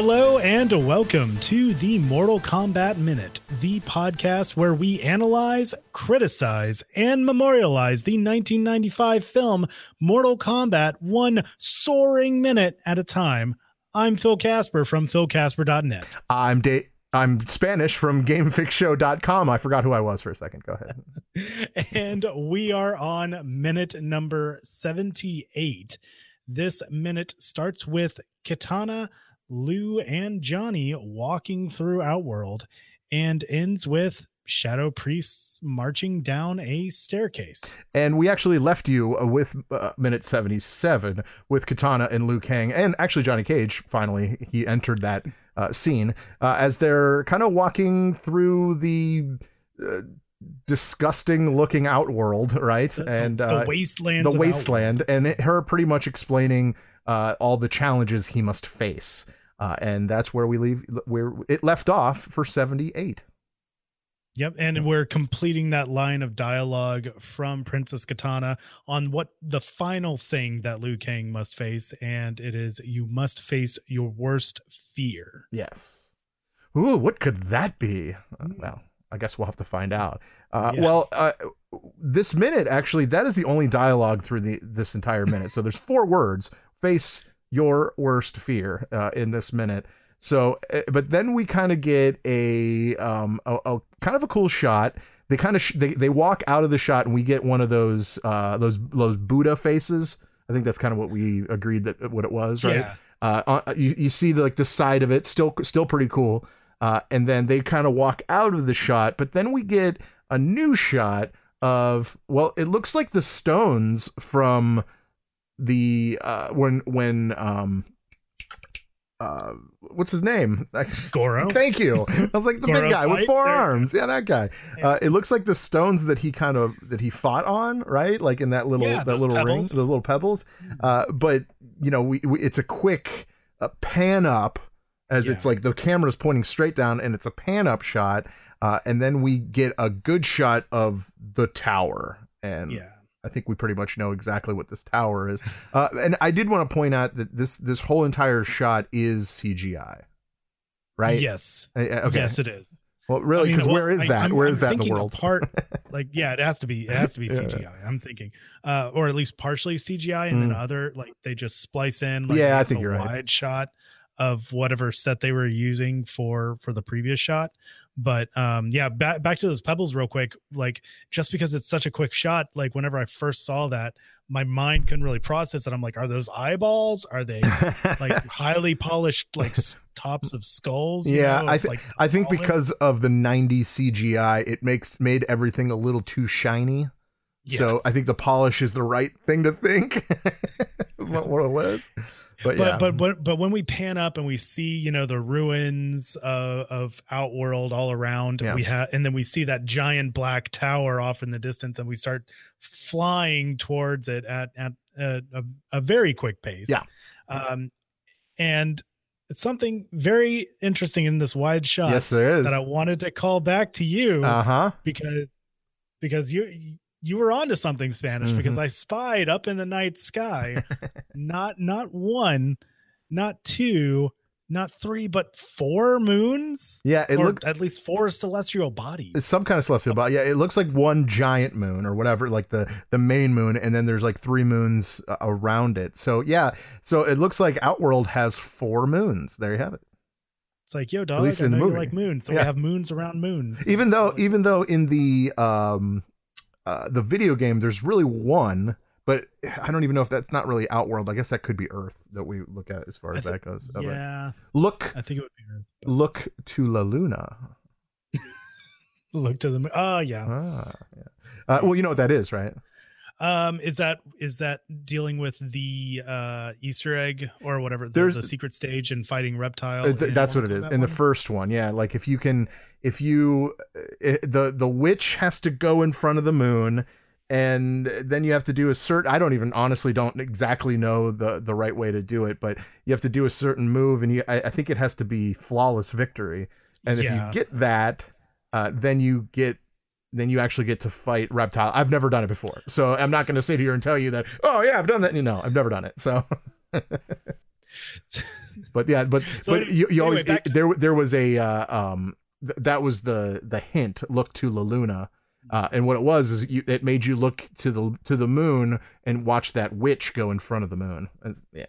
Hello and welcome to the Mortal Kombat Minute, the podcast where we analyze, criticize, and memorialize the 1995 film Mortal Kombat one soaring minute at a time. I'm Phil Casper from philcasper.net. I'm Dave. I'm Spanish from GameFixShow.com. I forgot who I was for a second. Go ahead. and we are on minute number 78. This minute starts with Kitana Liu and Johnny walking through Outworld and ends with shadow priests marching down a staircase. And we actually left you uh, with uh, minute 77 with Kitana and Liu Kang and actually Johnny Cage finally he entered that uh, scene uh, as they're kind of walking through the uh, disgusting looking outworld, right? The, and the wasteland the wasteland outworld. and it, her pretty much explaining all the challenges he must face. Uh, and that's where we leave where it left off for 78 Yep, and we're completing that line of dialogue from Princess Kitana on what the final thing that Liu Kang must face, and it is you must face your worst fear. Yes. Ooh, what could that be? Uh, well, I guess we'll have to find out. Uh, yeah. Well, uh, this minute actually, that is the only dialogue through the this entire minute. So there's four words: face your worst fear uh, in this minute. So, eh, but then we kind of get a, um, a, a, kind of a cool shot. They kind of sh- they they walk out of the shot, and we get one of those uh, those those Buddha faces. I think that's kind of what we agreed that what it was, right? Yeah. Uh, uh you you see the, like the side of it, still still pretty cool. Uh, and then they kind of walk out of the shot, but then we get a new shot of well, it looks like the stones from the uh when when um uh what's his name? Goro? Thank you. I was like the Goro's big guy with four arms. Yeah that guy. Yeah. uh it looks like the stones that he kind of that he fought on right? Like in that little yeah, that little pebbles. ring those little pebbles. Mm-hmm. uh but you know we, we it's a quick uh, pan up as yeah. it's like the camera's pointing straight down and it's a pan up shot uh and then we get a good shot of the tower. And yeah I think we pretty much know exactly what this tower is. Uh, and I did want to point out that this this whole entire shot is CGI, right? Yes. Uh, okay. Yes, it is. Well, really, because I mean, well, where is that? I, where is that in the world? Part like yeah, it has to be. It has to be CGI. Yeah. I'm thinking, uh, or at least partially CGI, and mm. then other like they just splice in. Like, yeah, I think you're wide right. shot of whatever set they were using for for the previous shot but um yeah back back to those pebbles real quick like just because it's such a quick shot like whenever i first saw that my mind couldn't really process it. I'm like are those eyeballs? Are they like highly polished like tops of skulls yeah know, i think like, i think because of the 90s cgi it makes made everything a little too shiny yeah. so i think the polish is the right thing to think what it was but, but, yeah. but but but when we pan up and we see you know the ruins of, of Outworld all around, yeah. we have and then we see that giant black tower off in the distance, and we start flying towards it at at a, a, a very quick pace. Yeah, um, and it's something very interesting in this wide shot. Yes, there is that I wanted to call back to you. Uh huh. Because because you you were onto something Spanish mm-hmm. because I spied up in the night sky, not not one, not two, not three, but four moons. Yeah, it looked at least four celestial bodies. It's some kind of celestial body. Yeah, it looks like one giant moon or whatever, like the the main moon, and then there's like three moons uh, around it. So yeah, so it looks like Outworld has four moons. There you have it. It's like, yo, dog, At least in the movie. like moons, so yeah. we have moons around moons. Even though, even though in the um uh, the video game, there's really one, but I don't even know if that's not really Outworld. I guess that could be Earth that we look at as far as that goes. Yeah. Look. I think it would be Earth. But... Look to La Luna. look to the. Oh yeah. Ah, yeah. Uh, well, you know what that is, right? Um is that is that dealing with the uh easter egg or whatever the, there's the secret stage and fighting reptile uh, th- that's what it is in one? the first one yeah like if you can if you it, uh, the the witch has to go in front of the moon and then you have to do a certain i don't even honestly don't exactly know the the right way to do it but you have to do a certain move and you i, I think it has to be flawless victory and yeah. if you get that uh, then you get then you actually get to fight reptile. I've never done it before, so I'm not going to sit here and tell you that. Oh yeah, I've done that. You know, I've never done it. So. but yeah, but so but you, you anyway, always it, there there was a uh, um th- that was the the hint. Look to La Luna. Uh, and what it was is you, it made you look to the to the moon and watch that witch go in front of the moon. yeah.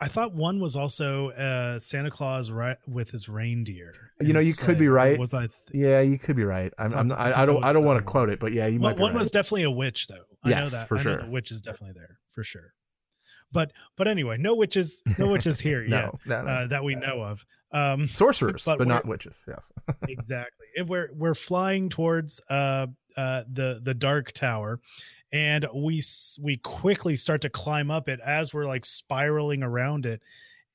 I thought one was also uh, Santa Claus right with his reindeer. You know, you could be right. Was I? Th- yeah, you could be right. I'm. I'm not, I, I don't. I don't want to quote it, but yeah, you well, might. one right. was definitely a witch, though. I yes, know that for sure. the witch is definitely there for sure. But but anyway, no witches, no witches here no, yet no, no. Uh, that we know of. Um, Sorcerers, but, but not witches. Yes, exactly. And we're we're flying towards uh, uh, the the dark tower, and we we quickly start to climb up it as we're like spiraling around it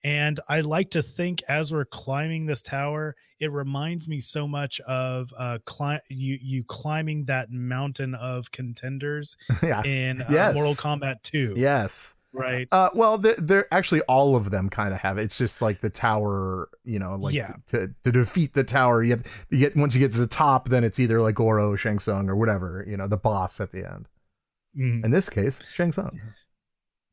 and I like to think as we're climbing this tower, it reminds me so much of uh, cli- you you climbing that mountain of contenders yeah. in uh, yes. Mortal Kombat 2. Yes. Right. Uh, well, they're, they're, actually all of them kind of have it. It's just like the tower, you know, like yeah. to, to defeat the tower, you have you get once you get to the top, then it's either like Goro, Shang Tsung, or whatever, you know, the boss at the end. Mm. In this case, Shang Tsung.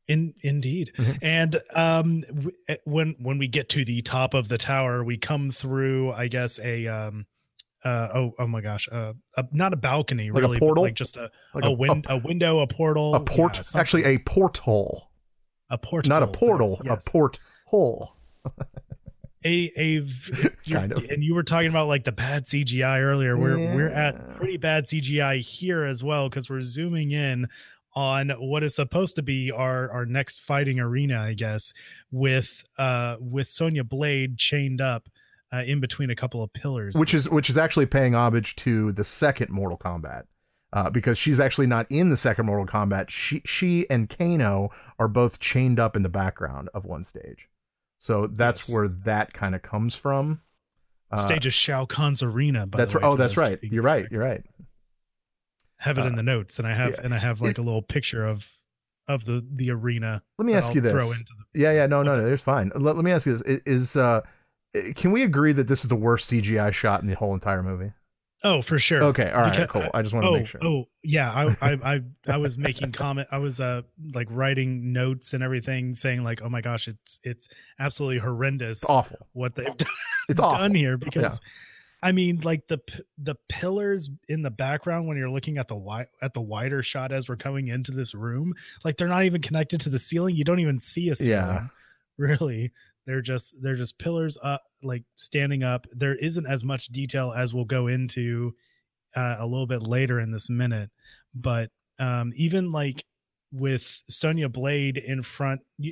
In indeed, mm-hmm. and um, w- eh, when when we get to the top of the tower, we come through, I guess, a um, uh, oh oh my gosh, uh, a, not a balcony, like really, a portal, like just a like a, win- a, a, window, a portal, a port, yeah, actually a porthole, a portal, not a portal, yes. a porthole. a a kind of. and you were talking about like the bad CGI earlier. We're yeah. we're at pretty bad CGI here as well because we're zooming in on what is supposed to be our our next fighting arena, I guess, with uh with Sonya Blade chained up uh, in between a couple of pillars, which is which is actually paying homage to the second Mortal Kombat. Uh, because she's actually not in the second Mortal Kombat. She she and Kano are both chained up in the background of one stage. So that's yes. where that kind of comes from. Uh, stage of Shao Kahn's arena. that's right. Oh, that's right. You're right. You're right have it uh, in the notes, and I have yeah. and I have like a little picture of of the the arena. Let me ask I'll you this. The, yeah, yeah, no, no, no, it's fine. Let, let me ask you this: Is uh, can we agree that this is the worst CGI shot in the whole entire movie? Oh, for sure. Okay, all right, because, cool. I just want to oh, make sure. Oh, yeah. I, I, I, I was making comment. I was uh like writing notes and everything, saying like, "Oh my gosh, it's it's absolutely horrendous. It's awful what they've done, it's done awful. here because I mean, like the the pillars in the background when you're looking at the wi- at the wider shot as we're coming into this room, like they're not even connected to the ceiling. You don't even see a ceiling. Yeah. Really, they're just they're just pillars up, like standing up. There isn't as much detail as we'll go into uh, a little bit later in this minute, but um, even like with Sonya Blade in front, you,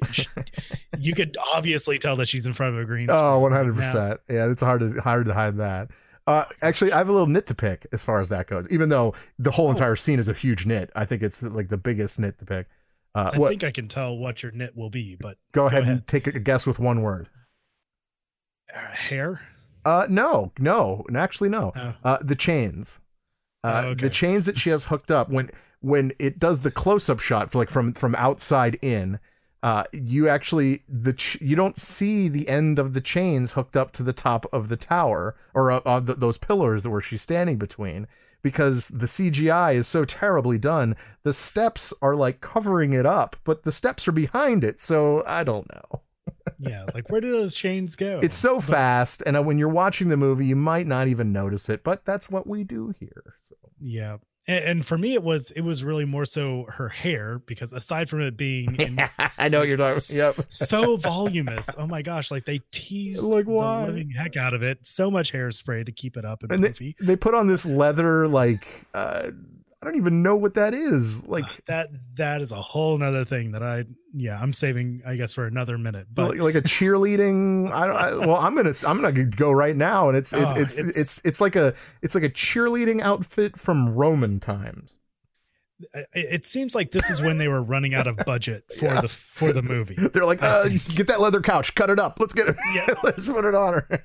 you, could obviously tell that she's in front of a green. Oh, Oh, one hundred percent. Yeah, it's hard to hard to hide that. Uh, actually, I have a little nit to pick as far as that goes. Even though the whole oh. entire scene is a huge nit, I think it's like the biggest nit to pick. Uh, I what, think I can tell what your knit will be, but go, go ahead, ahead, and take a guess with one word. Uh, hair? Uh, no, no, actually, no. Oh. Uh, the chains. Uh, oh, okay. The chains that she has hooked up when when it does the close up shot for like from from outside in, uh, you actually the ch- you don't see the end of the chains hooked up to the top of the tower or uh, uh, those pillars that where she's standing between because the CGI is so terribly done. The steps are like covering it up, but the steps are behind it, so I don't know. yeah, like where do those chains go? It's so but, fast, and uh, when you're watching the movie, you might not even notice it, but that's what we do here. So. Yeah, and, for me it was it was really more so her hair because aside from it being in, I know you're talking yep. so voluminous. Oh my gosh like they teased like why? the living heck out of it. So much hairspray to keep it up and, and they, they, put on this leather like uh I don't even know what that is. Uh, like that that is a whole nother thing that I yeah, I'm saving I guess for another minute. But like, like a cheerleading I don't I, well I'm going to I'm going to go right now and it's, it, oh, it's, it's it's it's like a it's like a cheerleading outfit from Roman times. It seems like this is when they were running out of budget for yeah. the for the movie. They're like, uh, uh get that leather couch, cut it up. Let's get it. Yeah. Let's put it on her.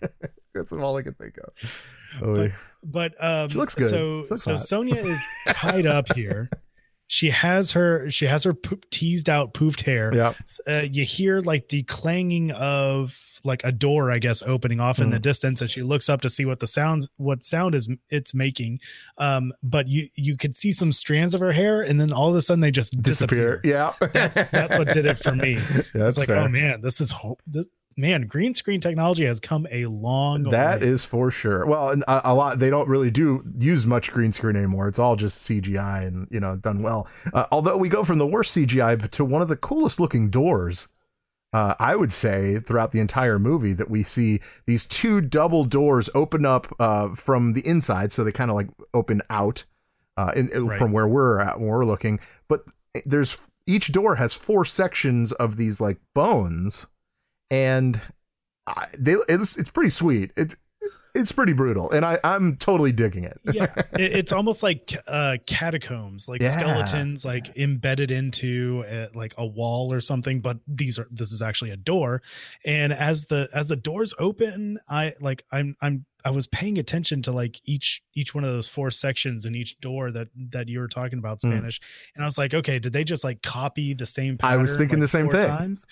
That's all I can think of. Oh, but, but um, she looks good. So looks so Sonya is tied up here. she has her she has her poop, teased out poofed hair Yeah. uh, you hear like the clanging of like a door i guess opening off in the Mm. distance and she looks up to see what the sounds what sound is it's making um but you you could see some strands of her hair and then all of a sudden they just disappear, Disappear. Yeah. That's- that's what did it for me. Yeah, that's it's like fair. oh man this is ho- this man green screen technology has come a long That way. is for sure. Well, and a, a lot they don't really do use much green screen anymore. It's all just CGI and you know done well. Uh, although we go from the worst CGI to one of the coolest looking doors. Uh, I would say throughout the entire movie that we see these two double doors open up uh, from the inside, so they kind of like open out uh, in, Right. from where we're at when we're looking. But there's each door has four sections of these like bones, and I, they it's, it's pretty sweet. It's it's pretty brutal, and I I'm totally digging it. yeah it, it's almost like uh catacombs like Yeah. skeletons like embedded into uh like a wall or something but these are this is actually a door and as the as the doors open i like i'm i'm i was paying attention to like each each one of those four sections in each door that that you were talking about Mm. spanish and i was like okay did they just like copy the same Pattern, I was thinking like, the same thing. times?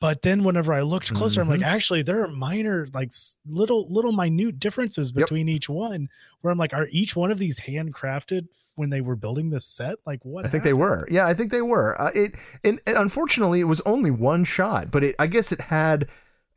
but then whenever i looked closer i'm like Mhm. actually there are minor like little little minute differences Yep. between each one where i'm like are each one of these handcrafted when they were building this set like what I think they were. Yeah, I think they were. Uh, it and, and unfortunately it was only one shot, but it I guess it had.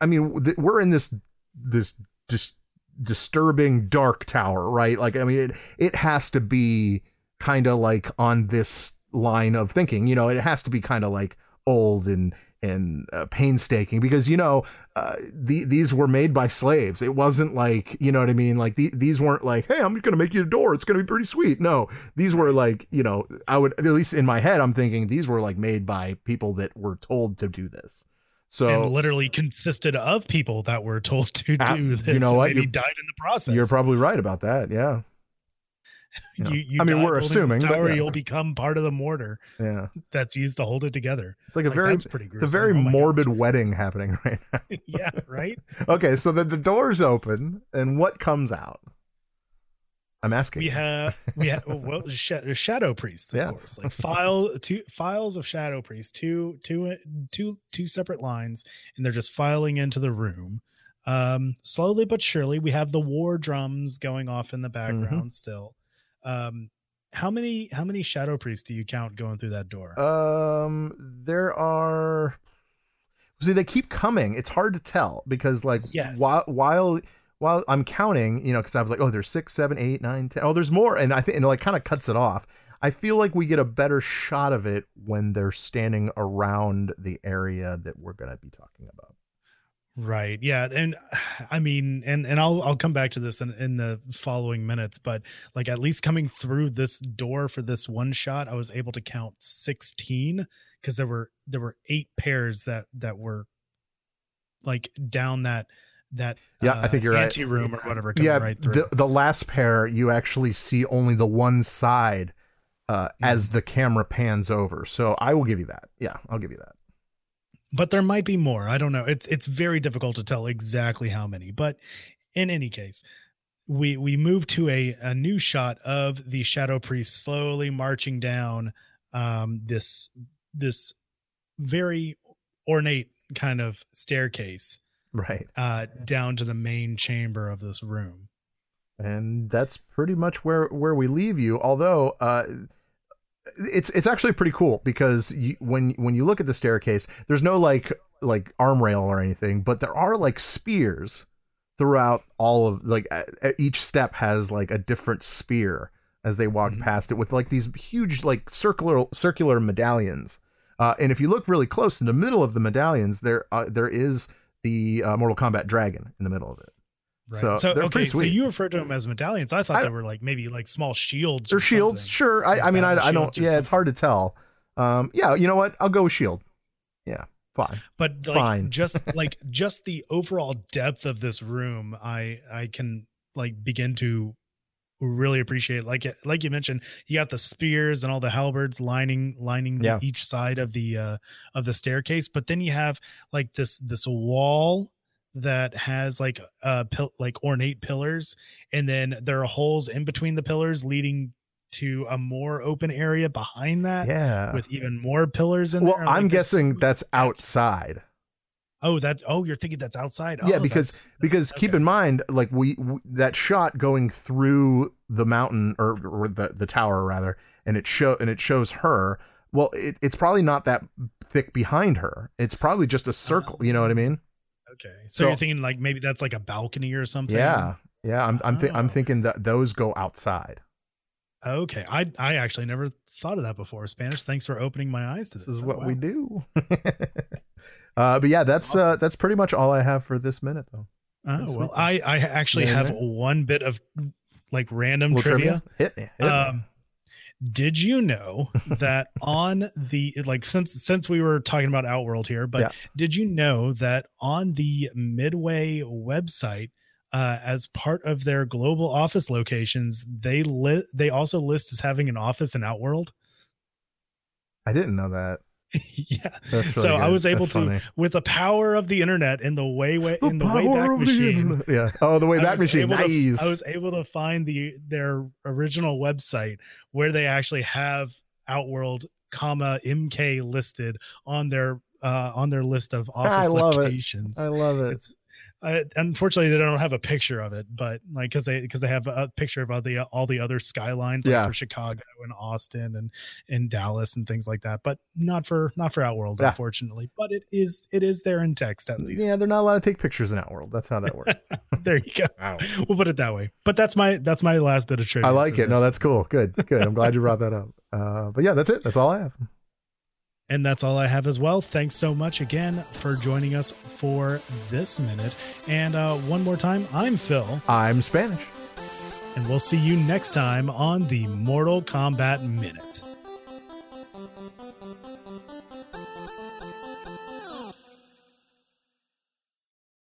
I mean, th- we're in this this just disturbing dark tower, right? Like, I mean, it it has to be kind of like on this line of thinking. You know, it has to be kind of like old and and uh, painstaking because you know uh, the, these were made by slaves. It wasn't like you know what I mean. Like the, these weren't like, hey, I'm just gonna make you a door. It's gonna be pretty sweet. No, these were like you know, I would at least in my head, I'm thinking these were like made by people that were told to do this. So and literally consisted of people that were told to Ah, do you this know and what? You're- died in the process you're probably right about that. Yeah, you know. you, you I mean, we're assuming, tower, yeah. you'll become part of the mortar yeah. that's used to hold it together It's like a Like, very pretty it's a very Oh morbid wedding happening right now. yeah right okay, so then the doors open, and what comes out? I'm asking. we have we have well sh- shadow priests of Yes. course like file two files of shadow priests two two two two separate lines and they're just filing into the room um slowly but surely we have the war drums going off in the Mm-hmm. background still um how many how many shadow priests do you count going through that door Um, there are. See, they keep coming. It's hard to tell because, like, Yes. while while while I'm counting, you know, because I was like, oh, there's six, seven, eight, nine, ten. Oh, there's more, and I think and it like kind of cuts it off. I feel like we get a better shot of it when they're standing around the area that we're gonna be talking about. Right. Yeah. And I mean, and and I'll I'll come back to this in, in the following minutes, but like at least coming through this door for this one shot, I was able to count 16 because there were there were eight pairs that that were like down that that Yeah, I think you're right. room or whatever yeah, right through. the the last pair you actually see only the one side uh, Mm-hmm. as the camera pans over. So I will give you that. Yeah, I'll give you that. but there might be more. I don't know. It's it's very difficult to tell exactly how many. But in any case, we we move to a a new shot of the shadow priest slowly marching down um this this very ornate kind of staircase Right. uh down to the main chamber of this room. and that's pretty much where where we leave you although uh it's it's actually pretty cool because you, when when you look at the staircase there's no like like arm rail or anything but there are like spears throughout all of like each step has like a different spear as they walk Mhm. past it with like these huge like circular circular medallions uh, and if you look really close in the middle of the medallions there uh, there is the uh, Mortal Kombat dragon in the middle of it Right. So, they're okay, so you referred to them as medallions. I thought I- they were like maybe like small shields or shields something. sure i, I mean I, I don't yeah it's hard to tell um yeah you know what i'll go with shield yeah fine but like, Fine. just like just the overall depth of this room i i can like begin to really appreciate like like you mentioned you got the spears and all the halberds lining lining Yeah. each side of the uh of the staircase but then you have like this this wall that has like uh pil- like ornate pillars and then there are holes in between the pillars leading to a more open area behind that. Yeah. With even more pillars in well, there. I'm Like, guessing that's outside. Oh, that's oh, you're thinking that's outside. yeah, Oh, because that's- because keep in mind, like we, w that shot going through the mountain or, or the the tower rather, and it show and it shows her. Well, it, it's probably not that thick behind her. It's probably just a circle. You know what I ah, mean? Okay. So, So- you're thinking like maybe that's like a balcony or something. Yeah, yeah. I'm I'm, thi- I'm Oh. thinking that those go outside. Okay. I I actually never thought of that before. Spanish. Thanks for opening my eyes to this. This is Oh, what we do. uh, but yeah, that's uh, that's pretty much all I have for this minute, though. Oh well. I I actually have one bit of like random Little trivia. Hit me. Hit me. Um, did you know that on the like since since we were talking about Outworld here, but Yeah. did you know that on the Midway website, uh, as part of their global office locations, they li- they also list as having an office in Outworld. I didn't know that. yeah. That's really so I was able That's to, funny. with the power of the internet and the way way in the power Wayback of the Machine. Yeah. Oh, the way I back was machine. able to- I was able to find the their original website where they actually have Outworld, comma MK listed on their uh on their list of office I love it. locations. I love it. It's uh, unfortunately they don't have a picture of it, but like because they because they have a picture of all the all the other skylines like Yeah. for Chicago and Austin and and Dallas and things like that, but not for not for Outworld Yeah. unfortunately. But it is it is there in text at least. Yeah, they're not allowed to take pictures in Outworld. That's how that works. there you go. Wow. We'll put it that way. But that's my that's my last bit of trivia. I like it. No, that's cool. Good. Good. I'm glad you brought that up. Uh, but yeah, that's it. That's all I have. And that's all I have as well. Thanks so much again for joining us for this minute. And uh, one more time, I'm Phil, I'm Spanish. and we'll see you next time on the Mortal Kombat Minute.